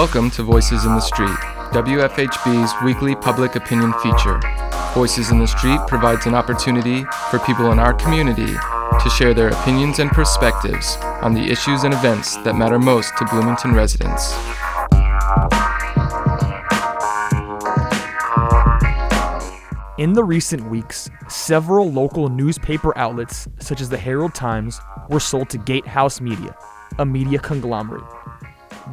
Welcome to Voices in the Street, WFHB's weekly public opinion feature. Voices in the Street provides an opportunity for people in our community to share their opinions and perspectives on the issues and events that matter most to Bloomington residents. In the recent weeks, several local newspaper outlets, such as the Herald Times, were sold to Gatehouse Media, a media conglomerate.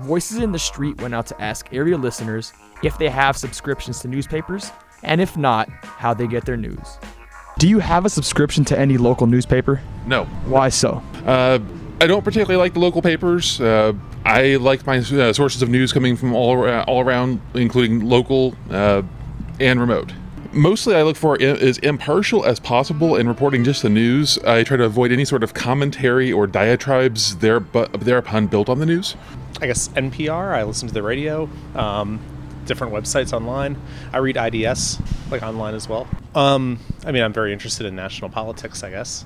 Voices in the Street went out to ask area listeners if they have subscriptions to newspapers, and if not, how they get their news. Do you have a subscription to any local newspaper? No. Why so? Uh, I don't particularly like the local papers. Uh, I like my uh, sources of news coming from all, ar- all around, including local uh, and remote. Mostly, I look for as impartial as possible in reporting just the news. I try to avoid any sort of commentary or diatribes there, but thereupon built on the news. I guess NPR. I listen to the radio, um, different websites online. I read IDS like online as well. Um, I mean, I'm very interested in national politics. I guess.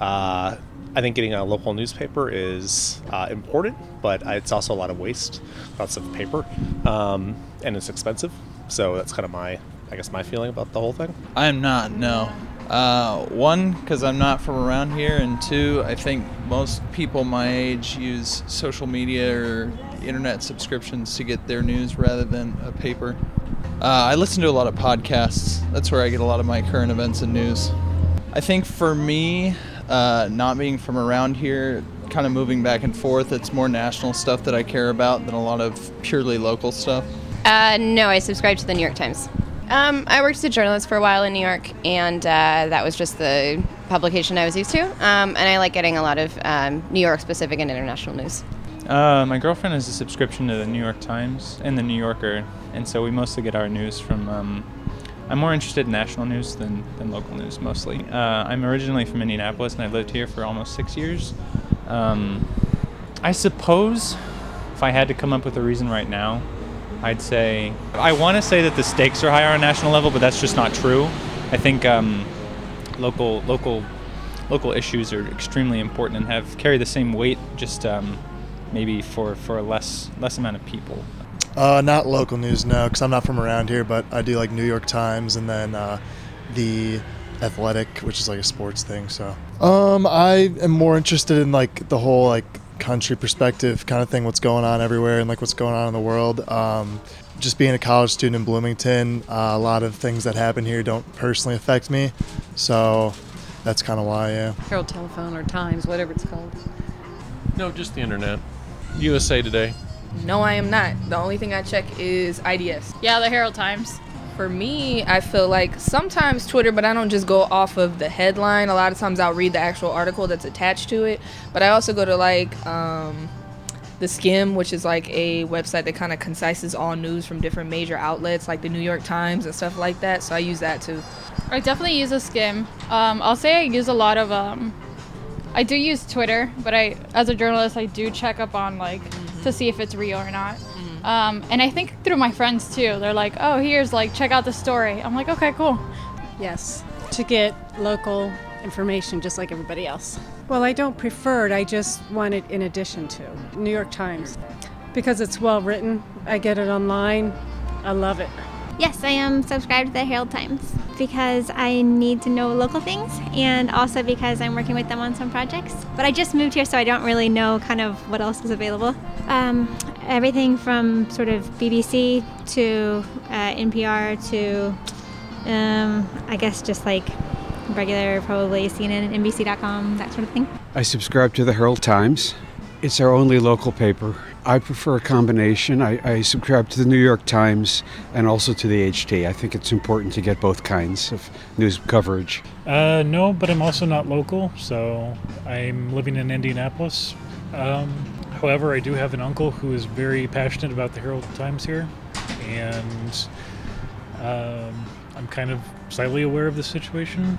Uh, I think getting a local newspaper is uh, important, but it's also a lot of waste, lots of paper, um, and it's expensive. So that's kind of my, I guess, my feeling about the whole thing. I am not, no. Uh, one, because I'm not from around here, and two, I think most people my age use social media or internet subscriptions to get their news rather than a paper. Uh, I listen to a lot of podcasts. That's where I get a lot of my current events and news. I think for me, uh, not being from around here, kind of moving back and forth, it's more national stuff that I care about than a lot of purely local stuff. Uh, no, I subscribe to the New York Times. Um, I worked as a journalist for a while in New York, and uh, that was just the publication I was used to. Um, and I like getting a lot of um, New York specific and international news. Uh, my girlfriend has a subscription to the New York Times and the New Yorker, and so we mostly get our news from. Um, I'm more interested in national news than, than local news mostly. Uh, I'm originally from Indianapolis and I've lived here for almost six years. Um, I suppose if I had to come up with a reason right now, I'd say I want to say that the stakes are higher on a national level, but that's just not true. I think um, local local local issues are extremely important and have carry the same weight, just um, maybe for for a less less amount of people. Uh, not local news, no, because I'm not from around here. But I do like New York Times and then uh, the Athletic, which is like a sports thing. So, um, I am more interested in like the whole like country perspective kind of thing, what's going on everywhere and like what's going on in the world. Um, just being a college student in Bloomington, uh, a lot of things that happen here don't personally affect me. So that's kind of why, yeah. Herald Telephone or Times, whatever it's called. No, just the internet. USA Today. No, I am not. The only thing I check is IDS. Yeah, the Herald Times. For me, I feel like sometimes Twitter, but I don't just go off of the headline. A lot of times I'll read the actual article that's attached to it. But I also go to like um, the Skimm, which is like a website that kind of concises all news from different major outlets, like the New York Times and stuff like that. So I use that too. I definitely use a Skimm. Um, I'll say I use a lot of. Um, I do use Twitter, but I, as a journalist, I do check up on like to see if it's real or not. Um, and I think through my friends too. They're like, "Oh, here's like check out the story." I'm like, "Okay, cool." Yes, to get local information just like everybody else. Well, I don't prefer it, I just want it in addition to New York Times. Because it's well written, I get it online, I love it. Yes, I am subscribed to the Herald Times because I need to know local things and also because I'm working with them on some projects. But I just moved here, so I don't really know kind of what else is available. Um, everything from sort of BBC to uh, NPR to, um, I guess, just like regular, probably CNN and NBC.com, that sort of thing. I subscribe to the Herald Times. It's our only local paper. I prefer a combination. I, I, subscribe to the New York Times and also to the HT. I think it's important to get both kinds of news coverage. Uh, no, but I'm also not local, so I'm living in Indianapolis. Um, however, I do have an uncle who is very passionate about the Herald Times here, and um, I'm kind of slightly aware of the situation.